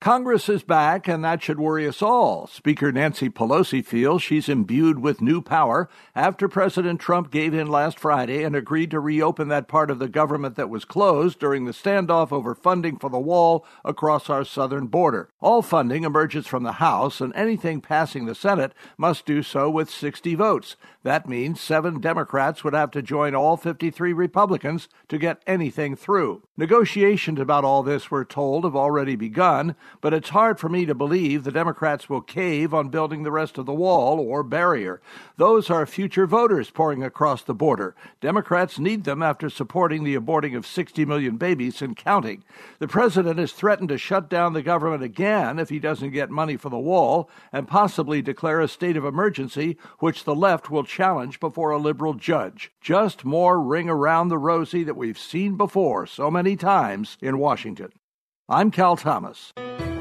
Congress is back, and that should worry us all. Speaker Nancy Pelosi feels she's imbued with new power after President Trump gave in last Friday and agreed to reopen that part of the government that was closed during the standoff over funding for the wall across our southern border. All funding emerges from the House, and anything passing the Senate must do so with 60 votes. That means seven Democrats would have to join all 53 Republicans to get anything through. Negotiations about all this, we're told, have already begun but it's hard for me to believe the Democrats will cave on building the rest of the wall or barrier. Those are future voters pouring across the border. Democrats need them after supporting the aborting of 60 million babies and counting. The president has threatened to shut down the government again if he doesn't get money for the wall and possibly declare a state of emergency, which the left will challenge before a liberal judge. Just more ring around the rosy that we've seen before so many times in Washington. I'm Cal Thomas.